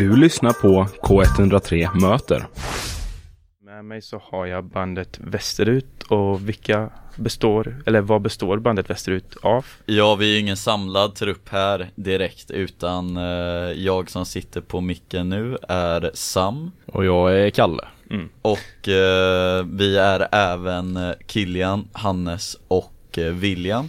Du lyssnar på K103 Möter. Med mig så har jag bandet Västerut och vilka består, eller vad består bandet Västerut av? Ja, vi är ju ingen samlad trupp här direkt utan eh, jag som sitter på micken nu är Sam Och jag är Kalle. Mm. och eh, vi är även eh, Kilian, Hannes och eh, William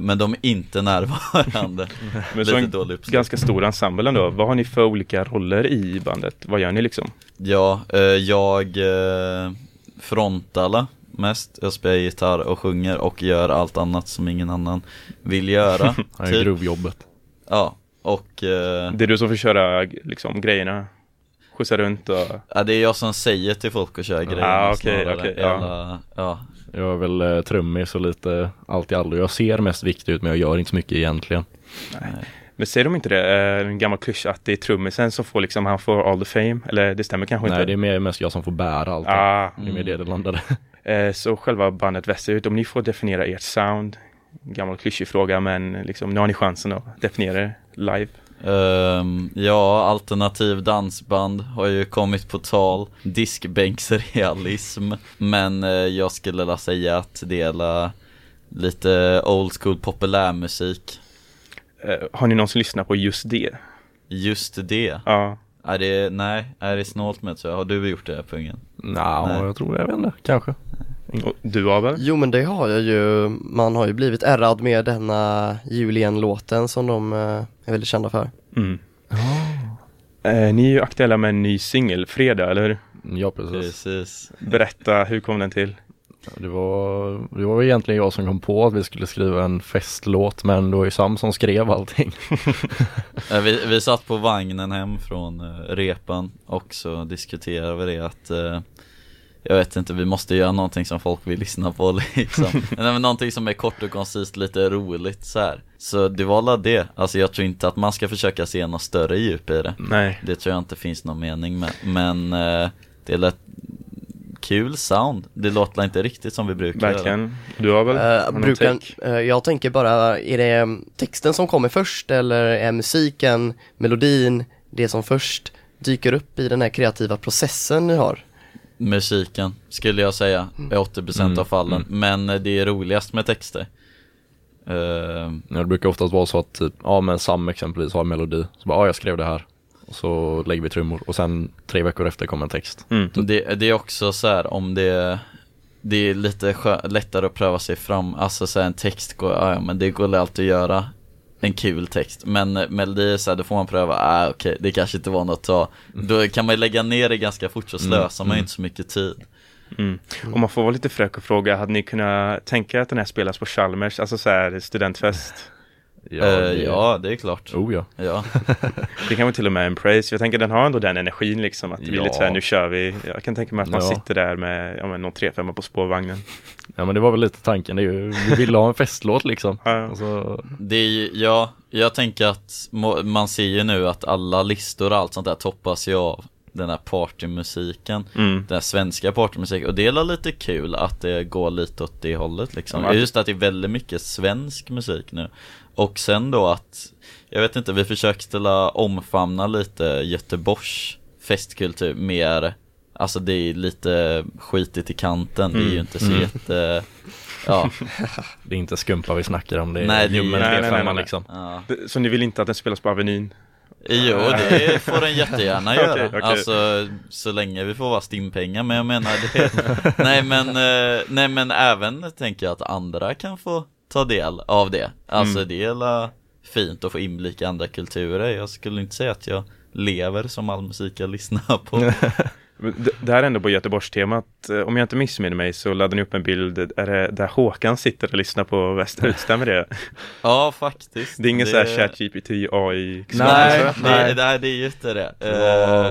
Men de är inte närvarande Men så en dålig uppsats. ganska stor ensemble ändå. Vad har ni för olika roller i bandet? Vad gör ni liksom? Ja, eh, jag eh, frontala mest Jag spelar gitarr och sjunger och gör allt annat som ingen annan vill göra Han är typ. grovjobbet. Ja, och eh, Det är du som får köra liksom grejerna, skjutsa runt och... Ja det är jag som säger till folk att köra grejer Ah, okej, snarare. okej, ja. Ja. Jag är väl eh, trummis och lite allt i allo. Jag ser mest viktig ut men jag gör inte så mycket egentligen. Men säger de inte det, eh, en gammal klyscha, att det är trummisen som får liksom, han får all the fame? Eller det stämmer kanske Nej inte? det är mer, mest jag som får bära allt. Ah, Det är mer det det landade. eh, så själva bandet Västerut, om ni får definiera ert sound, gammal klyschig fråga, men liksom, nu har ni chansen att definiera det live. Ehm, ja, alternativ dansband har ju kommit på tal Diskbänksrealism Men eh, jag skulle vilja säga att det är lite old school populärmusik Eh, har ni någonsin lyssnat på just det? Just det Ja. Är det, nej, är det snålt med så Har du gjort det på ungen? Nja, Nej. jag tror, jag vet inte, kanske. Och du Abel? Jo men det har jag ju, man har ju blivit ärrad med denna Julien-låten som de eh, är väldigt kända för. Mm. Eh, ni är ju aktuella med en ny singel, Fredag, eller hur? Ja precis. Precis Berätta, hur kom den till? Det var, det var egentligen jag som kom på att vi skulle skriva en festlåt men det var ju Sam som skrev allting. Vi, vi satt på vagnen hem från eh, repan och så diskuterade vi det att eh, Jag vet inte, vi måste göra någonting som folk vill lyssna på liksom Nej, men Någonting som är kort och koncist, lite roligt så här. Så det var alla det, alltså jag tror inte att man ska försöka se något större djup i det Nej. Det tror jag inte finns någon mening med, men eh, det lät kul sound Det låter inte riktigt som vi brukar göra Verkligen. Du? Har Uh, du någon brukar, eh, jag tänker bara, är det texten som kommer först eller är musiken, melodin, det som först dyker upp i den här kreativa processen ni har? Musiken skulle jag säga, i 80% Mm, av fallen, mm. men eh, det är roligast med texter Eh, Ja, det brukar oftast vara så att typ, ja men Sam exempelvis har en melodi. Så bara, ja jag skrev det här. Och så lägger vi trummor och sen tre veckor efter kommer en text. Mm. det, det är också så här om det Det är lite skö- lättare att pröva sig fram, alltså så här, en text går, ja men det går alltid att göra en kul text, men eh, melodi är så här, då får man pröva, ah, okej det kanske inte var något att ta Då kan man ju lägga ner det ganska fort så slösar man ju mm. inte så mycket tid Mm. Om man får vara lite fräck och fråga, hade ni kunnat tänka att den här spelas på Chalmers, alltså så här studentfest? Ja, det, ja det är klart Oh ja. Ja, Det kan vara till och med en praise. Jag tänker den har ändå den energin liksom, att det blir Ja. lite så här, nu kör vi. Jag kan tänka mig att man Ja. sitter där med, ja men någon 3-5 på spårvagnen. Ja men det var väl lite tanken, det är ju, vi ville ha en festlåt liksom. Ja. Och så, det är ju, ja, jag tänker att man ser ju nu att alla listor och allt sånt där toppas ju av den här partymusiken Mm. Den här svenska partymusiken och det är lite kul att det går lite åt det hållet liksom Ja. Just att det är väldigt mycket svensk musik nu Och sen då att Jag vet inte, vi försökte la omfamna lite Göteborgs festkultur mer Alltså det är lite skitigt i kanten, det är ju Mm. inte så Mm. jätte Ja, det är inte skumpa vi snackar om, det är Nej, det är- ljummen Nej, nej, nej, 3 nej. liksom. ja. Så ni vill inte att den spelas på Avenyn? Jo, det får den jättegärna göra. Okej, okej. Alltså, så länge vi får vara stimpengar. Men jag menar det. nej, men, eh, nej, men även tänker jag att andra kan få ta del av det. Alltså, Mm. det är fint att få inblick i andra kulturer. Jag skulle inte säga att jag lever som all musik jag lyssnar på. Det, det här är ändå på Göteborgstemat. Eh, Om jag inte missminner mig så laddade ni upp en bild är det där Håkan sitter och lyssnar på Västerut, stämmer det? ja, faktiskt. Det är ingen så här ChatGPT AI Nej, Nej. nej, det, det är ju inte det. Ja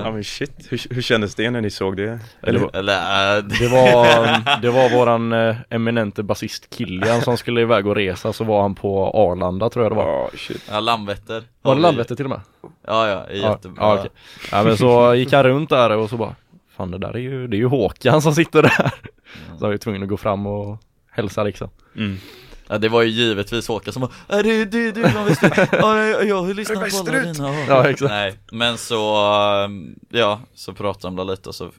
Eh, men shit, hur, hur kändes det när ni såg det? Eller, Eller, äh, det var, det var våran eh, eminente basist Kilian som skulle iväg och resa, så var han på Arlanda tror jag det var. Ja, shit. ja, Landvetter. Var Har det Landvetter till och med? Ja, ja, i Göteborg. ja, okej. ja men så gick han runt där och så bara Fan det där är ju, det är ju Håkan som sitter där Så jag var ju tvungen att gå fram och hälsa liksom Mm. Ja det var ju givetvis Håkan som bara Är det du, du från Västerut? Ja jag, jag har lyssnat på alla dina Ja, exakt. Nej men så, ja så pratade de lite och så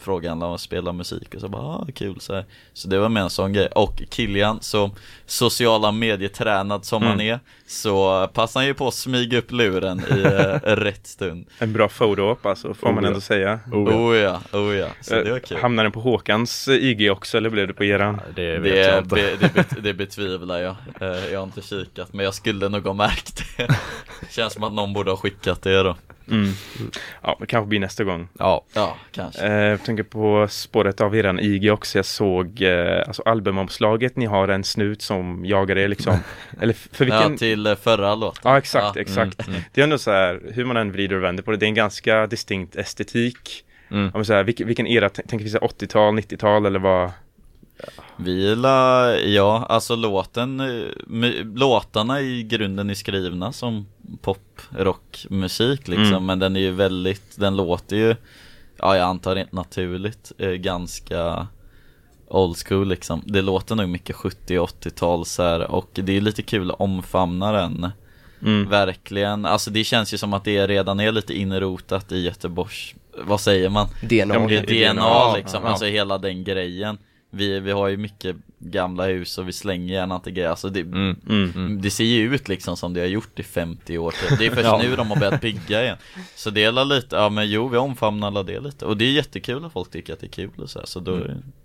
frågade han om att spela musik och så bara ah, kul så här. Så det var med en sån grej och Kilian så sociala medietränad som han är Så passar han ju på att smyga upp luren i uh, rätt stund En bra photo-op alltså, får Oh, man ja. ändå säga. Oh, ja. Oh ja, oh ja, så det var Eh, kul Hamnade den på Håkans eh, IG också eller blev det på eran? Det vet jag Det, inte. be, det, bet, det betvivlar jag, Eh, jag har inte kikat men jag skulle nog ha märkt det Känns som att någon borde ha skickat det då Mm. Ja, det kanske blir nästa gång. Ja, Ja, kanske Eh, jag tänker på spåret av eran IG också. Jag såg eh, alltså albumomslaget. Ni har en snut som jagar er liksom. Eller för vilken? Ja, till eh, förra låten Ja exakt, Ja, exakt. mm. Det är ändå så här, hur man än vrider och vänder på det, det är en ganska distinkt estetik. Mm. Men så här, vilken, vilken era, tänker vi så här 80-tal, 90-tal eller vad? Vi la, ja, alltså låten, eh, låtarna i grunden är skrivna som pop, rock, musik liksom Mm. Men den är ju väldigt, den låter ju, ja jag antar rent naturligt, eh, ganska old school liksom Det låter nog mycket 70 80-tal så här och det är lite kul att omfamna den Mm. Verkligen, alltså det känns ju som att det redan är lite inrotat i Göteborgs, vad säger man? DNA. Ja, DNA DNA, liksom, ja. alltså hela den grejen vi, vi har ju mycket gamla hus och vi slänger gärna inte grejer, alltså det, mm. Mm. det ser ju ut liksom som det har gjort i 50 år typ. Det är först Ja. nu de har börjat bygga igen Så det är lite, ja men jo vi omfamnar alla det lite Och det är jättekul att folk tycker att det är kul och så, här, så då,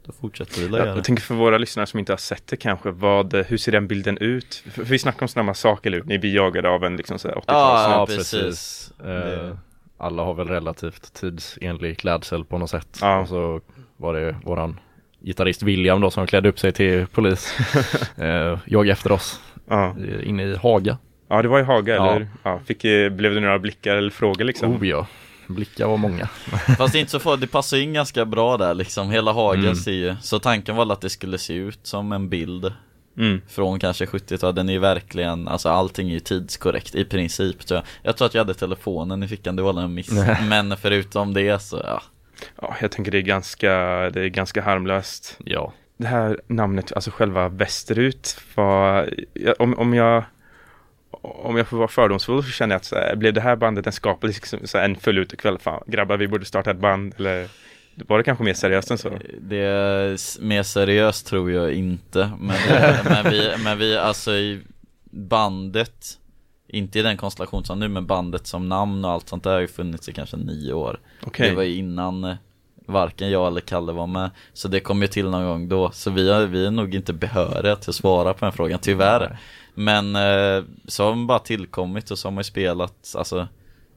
då fortsätter vi göra jag tänker för våra lyssnare som inte har sett det kanske, vad, hur ser den bilden ut? För, vi snackar om samma saker nu, ni blir jagade av en liksom så här 80-tals Ja, Ja, precis, precis. Eh, Det- alla har väl relativt tidsenlig klädsel på något sätt. Ja. Och så var det våran gitarrist William då som klädde upp sig till polis. eh, jag efter oss ja. eh, inne i Haga. ja, det var i Haga Ja. eller? Ja, fick, eh, blev det några blickar eller frågor liksom? Oh ja, blickar var många. Fast det är inte så farligt, det passar in ganska bra där liksom Hela hagen Mm. ser ju, så tanken var att det skulle se ut som en bild Mm. Från kanske 70-talet, den är ju verkligen, alltså allting är ju tidskorrekt i princip tror jag Jag tror att jag hade telefonen i fickan, det var en miss Men förutom det så, ja Ja, jag tänker det är ganska, det är ganska harmlöst. Ja. Det här namnet, alltså själva västerut, var, om, om jag om jag får vara fördomsfull så känner jag att så här, blev det här bandet en skapelse, liksom, så här, en full utekväll, fan grabbar vi borde starta ett band eller var det kanske mer seriöst än så? Det är mer seriöst tror jag inte Men, men, vi, men vi, alltså i bandet Inte i den konstellation som nu, men bandet som namn och allt sånt där har ju funnits i kanske nio år Okej, Det var ju innan eh, varken jag eller Kalle var med Så det kom ju till någon gång då Så vi, har, vi är nog inte behöriga till att svara på den frågan, tyvärr Men eh, så har de bara tillkommit och så har man ju spelat Alltså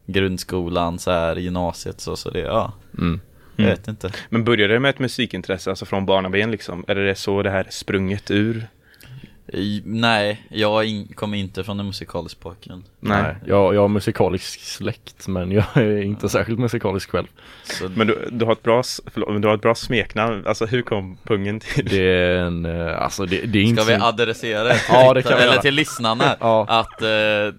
grundskolan, så här, gymnasiet så, så det, ja Mm. Jag Mm. vet inte men började det med ett musikintresse, alltså från barnaben liksom? Är det så det här är sprunget ur? Nej, jag in, kommer inte från en musikalisk bakgrund Nej. Jag, jag har musikalisk släkt men jag är inte särskilt musikalisk själv. så Men du, du, har ett bra, förlåt, men du har ett bra smeknamn, alltså hur kom pungen till? Det är en, eh, alltså det, det är inte Ska vi adressera det till, Ja, det kan vi eller göra. till lyssnarna? Ja. Att, eh,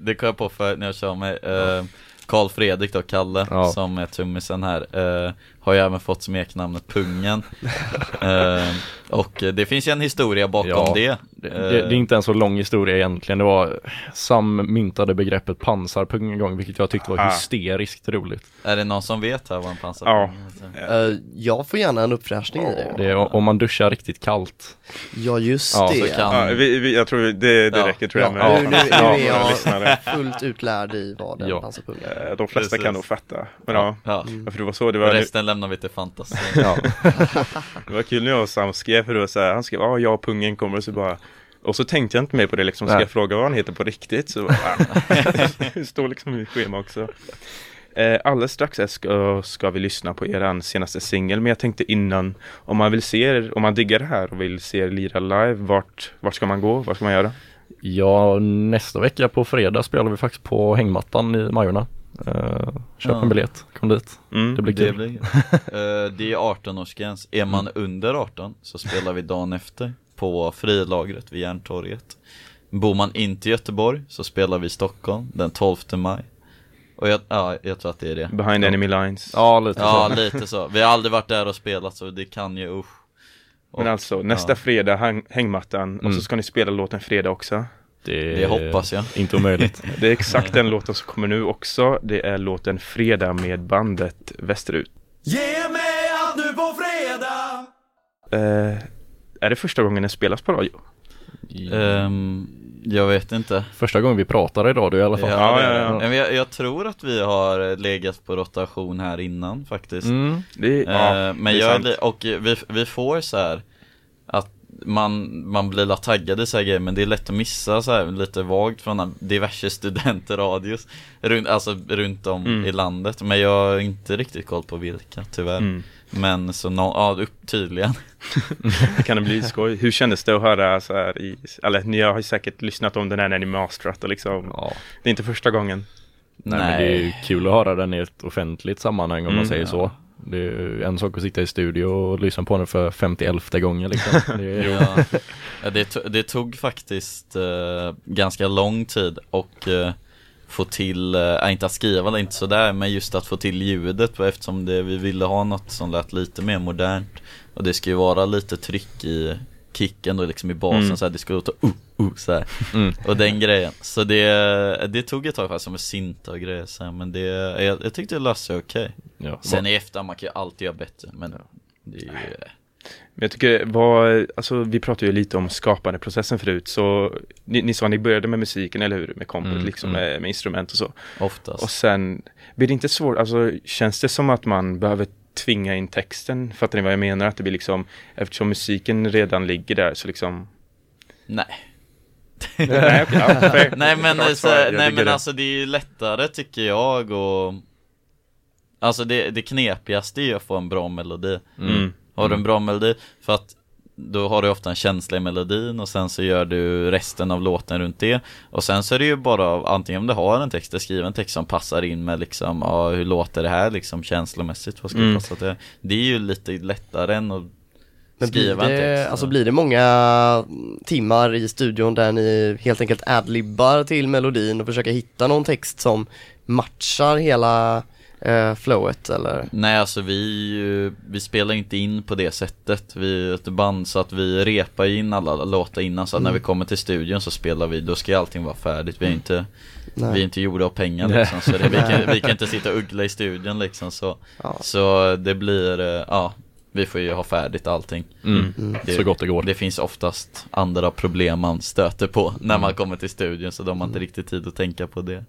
det kom jag på för när jag kör med eh, Karl Fredrik då, Kalle, Ja. som är tummisen här eh, Har ju även fått smeknamnet Pungen eh, Och det finns ju en historia bakom Ja. det Det, Eh, det, det är inte en så lång historia egentligen. Det var Sam myntade begreppet pansarpung en gång vilket jag tyckte var Ah. hysteriskt roligt. Är det någon som vet här vad en pansarpung heter? Eh, jag får gärna en uppfräschning i det. Det är om man duschar riktigt kallt. Ja, just Ja, det. så kan- Ja, vi, vi, jag tror det, det Ja. räcker tror jag Ja, med nu, nu, nu ja, är jag fullt utlärd i vad en Ja. pansarpung är. Eh, De flesta Precis. kan nog fatta. Men ja, Ja, för det var så, det var, resten lämnar vi till fantasi Ja. det var kul när jag och Sam skrev för det var så här, han skrev ja, jag och pungen kommer och så bara och så tänkte jag inte mer på det liksom, ska jag fråga vad han heter på riktigt så det står liksom i schema också. Eh, alldeles strax ska, ska vi lyssna på eran senaste singel men jag tänkte innan om man vill se er, om man diggar det här och vill se er lira live, vart, vart ska man gå, vad ska man göra? ja, nästa vecka på fredag spelar vi faktiskt på hängmattan i Majorna. Uh, köp Ja. en biljett, kom dit. Mm. Det blir Det kul. blir uh, Det är 18-årsgräns, är man under 18 så spelar vi dagen efter På frilagret vid Järntorget Bor man inte i Göteborg så spelar vi i Stockholm den 12 maj Och jag, ja, jag tror att det är det Behind enemy lines. Ja, lite Ja, så. lite så. Vi har aldrig varit där och spelat så det kan ju, usch Men Och- alltså nästa ja. fredag häng, hängmattan och Mm. så ska ni spela låten fredag också. Det, Det hoppas jag. Inte omöjligt. Det är exakt den låten som kommer nu också. Det är låten Fredag med bandet Västerut. Ge mig allt nu på fredag Eh, är det första gången den spelas på radio? Ehm, jag vet inte. Första gången vi pratar idag du i alla fall. Ja, ja, ja. Men jag, jag tror att vi har legat på rotation här innan faktiskt. Mm. Det, ja, Eh, men det jag, och vi, vi får så här man, man blir la taggad i så här grejer men det är lätt att missa så här lite vagt från diverse studentradios runt, Alltså runt om Mm. i landet Men jag har inte riktigt koll på vilka tyvärr Mm. Men så no, ja upp tydligen Kan det bli skoj? Hur kändes det att höra så här i, eller ni har ju säkert lyssnat om den här när ni masterat och liksom Ja. Det är inte första gången Nej, men det är ju kul att höra den i ett offentligt sammanhang om Mm, man säger ja. så. Det är en sak att sitta i studio och lyssna på den för 51 gånger liksom. Det Ja, det, to- det tog faktiskt eh, ganska lång tid och eh, få till, eh, inte att skriva det inte sådär, men just att få till ljudet eftersom det, vi ville ha något som lät lite mer modernt. Och det ska ju vara lite tryck i kicken då liksom i basen Mm. så här, det ska låta uh, uh, så här. Mm. Och den grejen. Så det, det tog ett tag faktiskt med synta och grejer så här, men det, jag, jag tyckte det löste sig okej. ja. Sen i efterhand, man kan ju alltid göra bättre, men det är ju Men jag tycker, vad, alltså vi pratade ju lite om skapandeprocessen förut så ni, ni sa ni började med musiken, eller hur? Med kompet Mm, liksom, mm. med, med instrument och så oftast. Och sen, blir det inte svårt, alltså känns det som att man behöver tvinga in texten? Fattar ni vad jag menar? Att det blir liksom, eftersom musiken redan ligger där så liksom Nej. Nej, fair. Nej men, så, nej, men alltså det är ju lättare tycker jag och Alltså det, det knepigaste är ju att få en bra melodi Mm. Har du en bra melodi, för att då har du ofta en känsla i melodin och sen så gör du resten av låten runt det Och sen så är det ju bara antingen om du har en text, skriver en text som passar in med liksom, ja hur låter det här liksom känslomässigt, vad ska Mm. passa till? Det är ju lite lättare än att Men blir det, alltså blir det många timmar i studion där ni helt enkelt adlibbar till melodin och försöker hitta någon text som matchar hela eh, flowet eller? Nej alltså vi, vi spelar inte in på det sättet Vi är ett band så att vi repar in alla låtar innan så att när vi kommer till studion så spelar vi, då ska allting vara färdigt Vi är inte, Nej. vi är inte gjorda av pengar liksom så det, vi, kan, vi kan inte sitta och uggla i studion liksom så Ja. Så det blir, eh, ja Vi får ju ha färdigt allting Mm. Mm. det, Så gott det går. Det finns oftast andra problem man stöter på när man kommer till studion så de har inte riktigt tid att tänka på det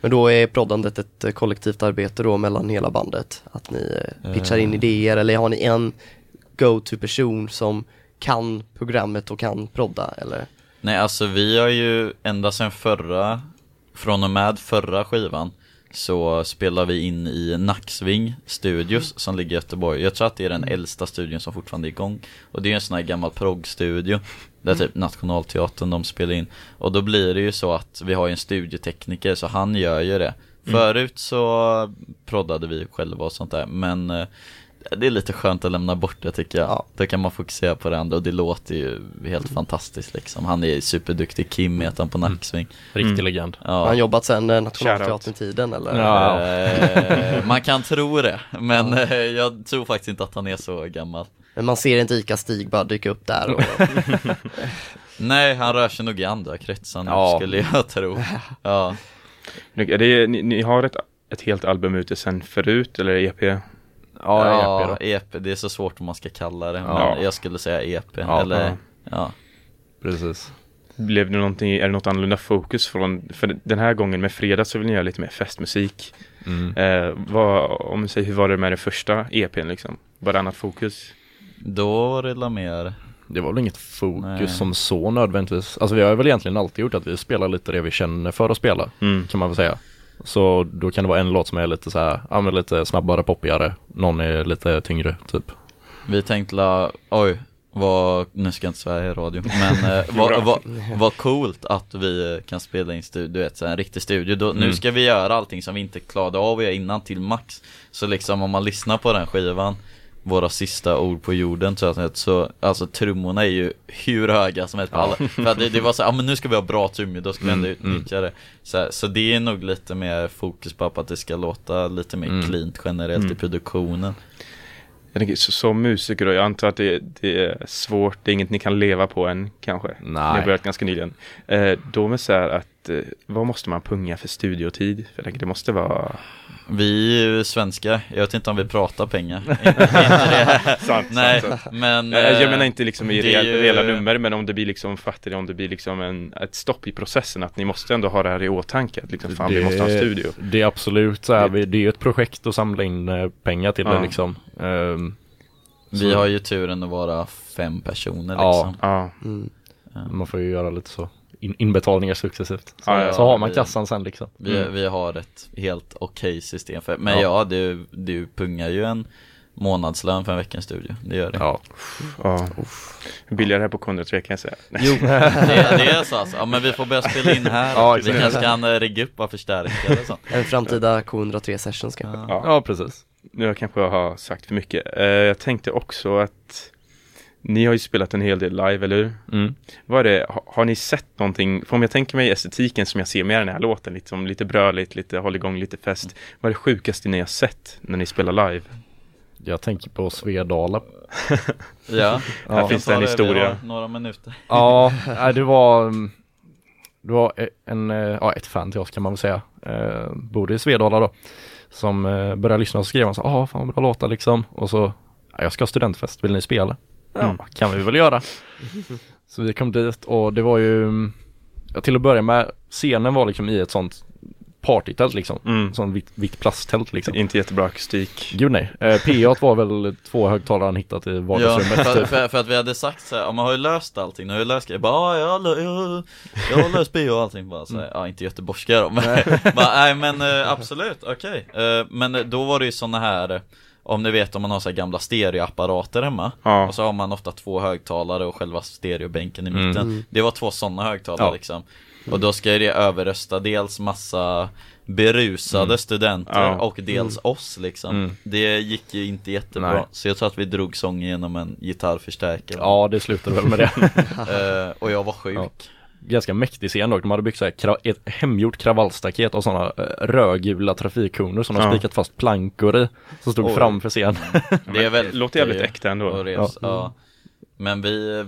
Men då är proddandet ett eh, kollektivt arbete då mellan hela bandet? Att ni eh, pitchar in Eh. idéer eller har ni en go-to-person som kan programmet och kan prodda eller? Nej alltså vi har ju ända sedan förra Från och med förra skivan Så spelar vi in i Nacksving Studios som ligger i Göteborg Jag tror att det är den äldsta studion som fortfarande är igång Och det är en sån här gammal proggstudio Där typ Nationalteatern de spelar in. Och då blir det ju så att vi har ju en studiotekniker så han gör ju det. Förut så proddade vi själva och sånt där men eh, det är lite skönt att lämna bort det tycker jag. Ja. Då kan man fokusera på det andra och det låter ju helt fantastiskt liksom. Han är superduktig, Kim heter han på Nacksving. Riktig Mm. legend. Har han Ja. jobbat sedan eh, Nationalteatern-tiden eller? Ja. Eh, man kan tro det, men eh, jag tror faktiskt inte att han är så gammal. Men man ser inte Ica-Stig bara dyka upp där och, Nej, han rör sig nog i andra kretsar nu Ja. skulle jag tro. Ja. Det, ni, ni har ett, ett helt album ute sen förut eller EP? Ja, ja, EP då. EP, det är så svårt om man ska kalla det, Ja. men jag skulle säga EP, Ja, eller ja. ja. Precis. Blev det någonting, är det något annorlunda fokus från, för den här gången med Fredag så vill ni göra lite mer festmusik. Mm. Eh, vad, om du säger, hur var det med den första EPn liksom? Var det annat fokus? Då var det mer Det var väl inget fokus Nej. som så nödvändigtvis. Alltså vi har väl egentligen alltid gjort att vi spelar lite det vi känner för att spela. Mm. Kan man väl säga. Så då kan det vara en låt som är lite så här, ja men lite snabbare, poppigare. Någon är lite tyngre typ. Vi tänkte la, oj, vad, nu ska jag inte svära i radio, men eh, vad, vad, vad coolt att vi eh, kan spela in studio, du vet, så här, en riktig studio. Då, Nu Mm. ska vi göra allting som vi inte klarade av att göra innan till max. Så liksom om man lyssnar på den skivan, våra sista ord på jorden så, att, så alltså trummorna är ju hur höga som helst på alla. För att det, det var så, ja men nu ska vi ha bra trummor, då ska vi ändå Mm, utnyttja det. Så, här, så det är nog lite mer fokus på att det ska låta lite mer Mm. cleant generellt i Mm. produktionen. Jag tänker, så, som musiker då, jag antar att det, det är svårt, det är inget ni kan leva på än kanske. Ni har Nej, börjat ganska nyligen. Eh, då med så här att, eh, vad måste man punga för studiotid? För jag tänker, det måste vara... Vi är ju svenskar, jag vet inte om vi pratar pengar. Sant, Nej, sant, sant. men Eh, Jag eh, menar inte liksom i det är re- ju- reella nummer, men om det blir liksom, fattar om det blir liksom en, ett stopp i processen, att ni måste ändå ha det här i åtanke, att liksom, fan vi Det- måste ha en studio. det är absolut så här, Det- vi- det är ju ett projekt att samla in pengar till Ja. det liksom. Ehm, Vi så- har ju turen att vara fem personer Ja. liksom Ja, Mm. Man får ju göra lite så in, inbetalningar successivt. Så, Ja, ja, så har man vi- kassan sen liksom. Vi, Mm. vi har ett helt okej system för Men Ja. ja, du, du pungar ju en månadslön för en veckans studio Det gör det Ja, ja. Billigare här på Konrads kan jag säga. Jo, det, det är så alltså. Ja men vi får börja spela in här Ja, Vi kanske kan eh, rigga upp och förstärka eller En framtida K103 sessions kanske. ja. Ja. ja precis. Nu jag kanske har sagt för mycket. Eh, jag tänkte också att ni har ju spelat en hel del live, eller hur? Mm. Vad är det, har, har ni sett någonting, för om jag tänker mig estetiken som jag ser med den här låten, liksom, lite bröligt, lite håll igång, lite fest. Vad är det sjukaste ni har sett när ni spelar live? Jag tänker på Svedala. Ja, Här Jag finns det en historia. har några minuter Ja, det var mm, Det var en, eh, ja ett fan till oss kan man väl säga eh, Bodde i Svedala då Som eh, började lyssna och skrev han så ja fan vad bra låtar liksom Och så ja, Jag ska ha studentfest, vill ni spela? Ja, Mm. kan vi väl göra. Så vi kom dit och det var ju mm, ja, Till att börja med Scenen var liksom i ett sånt Partytält liksom. Mm. Sånt vitt, vitt plasttält liksom. Inte jättebra akustik. Gud nej, eh, PA var väl två högtalare han hittat i Ja, vardagsrummet för, typ. för, för att vi hade sagt så här, ja, man har ju löst allting, nu har jag löst grejer, bara ja, jag, har lö- jag, jag har löst bio och allting. Bara så här, ja inte göteborgska då, men, bara, nej men eh, absolut, okej, Eh, men då var det ju såna här om ni vet om man har så här gamla stereoapparater hemma Ja. Och så har man ofta två högtalare och själva stereobänken i Mm. mitten Det var två sådana högtalare Ja. liksom Och då ska ju det överrösta dels massa berusade Mm. studenter Ja. och dels oss liksom Mm. Det gick ju inte jättebra Nej. Så jag tror att vi drog sången genom en gitarrförstärkare Ja det slutade väl med det Eh, Och jag var sjuk Ja. Ganska mäktig scen dock. De hade byggt så här, kra- ett hemgjort kravallstaket av sådana eh, rödgula trafikkoner som de Ja. spikat fast plankor i. Som stod Oj. framför scen. Det är väl Låter jävligt äkta ändå. revs, ja. Men vi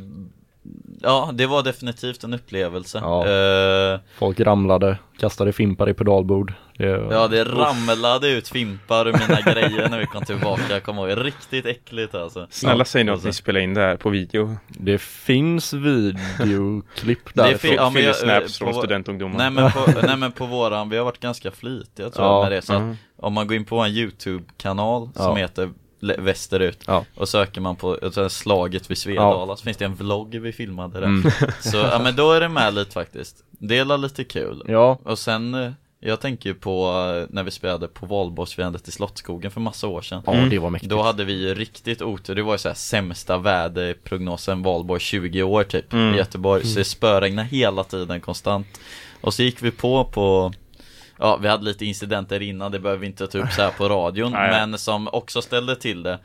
Ja, det var definitivt en upplevelse Ja. Eh, Folk ramlade, kastade fimpar i pedalbord. Det, Ja, det ramlade ut fimpar ur mina grejer när vi kom tillbaka, jag kommer ihåg, riktigt äckligt alltså Snälla säg nu att ni spelar in det här på video. det finns videoklipp Det där. är fi- ja, men jag- Fyllesnaps på från vår- studentungdomar. Nej men, på, nej men på våran, vi har varit ganska flitiga tror Ja. jag med det så att Mm. om man går in på en YouTube-kanal som Ja. heter Västerut Ja. och söker man på så här, slaget vid Svedala så finns det en vlogg vi filmade där Mm. Så ja men då är det med lite faktiskt Det är lite kul Ja, Och sen eh, jag tänker ju på eh, när vi spelade på valborgsfirandet i Slottsskogen för massa år sedan ja Mm. det var mäktigt. Då hade vi ju riktigt otur, det var ju så här sämsta väderprognosen valborg 20 år typ Mm. i Göteborg Så det spöregnade hela tiden konstant Och så gick vi på på Ja, vi hade lite incidenter innan, det behöver vi inte ta upp så här på radion. Men som också ställde till det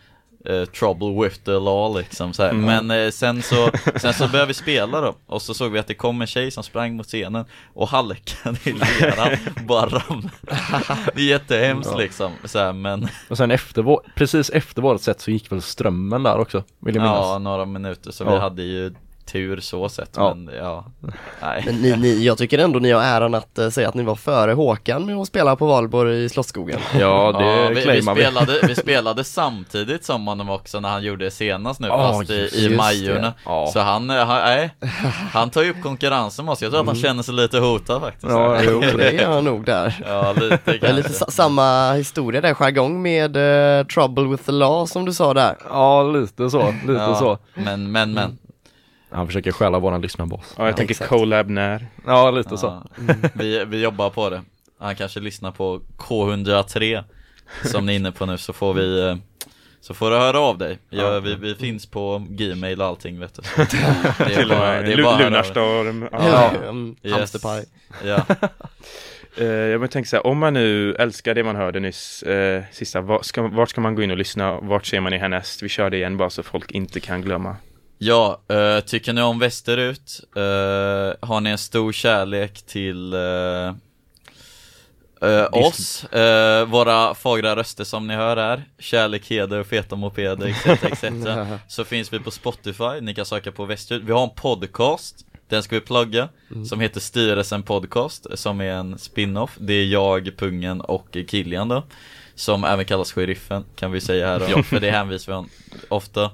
eh, Trouble with the law liksom så. Mm. Men eh, sen så, sen så började vi spela då Och så såg vi att det kom en tjej som sprang mot scenen Och halkade i leran, bara ramlade Det är jättehemskt Ja. liksom så men Och sen efter, vår- precis efter vårt sätt så gick väl strömmen där också, vill jag minnas. Ja, några minuter så Ja. vi hade ju tur så sett Ja. men ja, nej Men ni, ni, jag tycker ändå ni har äran att eh, säga att ni var före Håkan med att spela på Valborg i Slottsskogen. Ja, det Ja, vi, vi, spelade, vi spelade samtidigt som honom också när han gjorde det senast nu Ja, fast i, i Majorna. Ja. Så han, eh, han, nej, han tar ju upp konkurrensen med oss, jag tror att han känner sig lite hotad faktiskt Ja, jo. Det gör han nog där. ja lite kanske lite sa- samma historia där, jargong med eh, Trouble with the Law som du sa där. Ja, lite så, lite ja, så. Men, men, men Han försöker stjäla våran lyssnarbas. Ja, jag tänker exakt. collab när. Ja, lite så. ja, vi, vi jobbar på det Han kanske lyssnar på K103 Som ni är inne på nu så får vi Så får du höra av dig ja, vi, vi finns på Gmail och allting vet du Det är Till och bara, med det är bara. Lunarstorm. Ja. Ja. Mm, Yes. Hamsterpaj. Ja, Eh, jag tänka så här, om man nu älskar det man hörde nyss, eh, sista, vart ska, vart ska man gå in och lyssna? Vart ser man er härnäst? Vi kör det igen bara så folk inte kan glömma. Ja eh, tycker ni om Västerut? Eh, har ni en stor kärlek till Eh, oss, våra fagra röster som ni hör här, kärlek, heder, feta mopeder etc, etc. Så finns vi på Spotify, ni kan söka på Västerut. Vi har en podcast, den ska vi plugga, som heter Styrelsen Podcast, som är en spin-off. Det är jag, Pungen och Kilian då, som även kallas Sheriffen, kan vi säga här då, för det hänvisar vi ofta.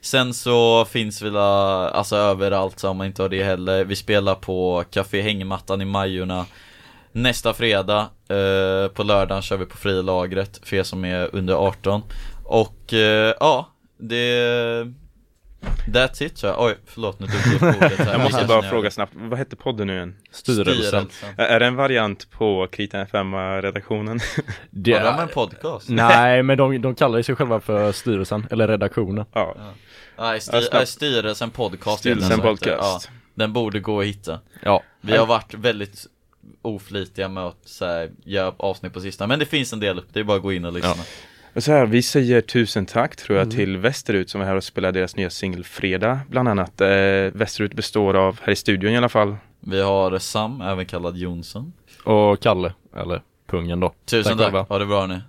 Sen så finns vi la, alltså överallt så om man inte har det heller. Vi spelar på Café Hängmattan i Majorna Nästa fredag, eh, på lördagen kör vi på frilagret för er som är under 18 Och eh, ja, det That's it tror jag. Oj, förlåt nu tog jag ordet här. Jag måste bara fråga snabbt, vad hette podden nu igen? Styrelsen. Ä- Är det en variant på Krita FM-redaktionen? Det Har de en podcast? Nej, men de, de kallar sig själva för styrelsen, eller redaktionen. ja, Nej, Ja, styr, snabbt. nej, Styrelsen Podcast Styrelsen. Podcast. Ja, Den borde gå att hitta Ja, Vi har varit väldigt oflitiga med att så här, göra avsnitt på sistone Men det finns en del upp, det är bara att gå in och lyssna Och så här, vi säger tusen tack tror jag till Västerut som är här och spelar deras nya singel Fredag bland annat. Eh, Västerut består av, här i studion i alla fall, Vi har Sam, även kallad Jonsson och Kalle, eller Pungen då. Tusen Tack tack, ha det bra nu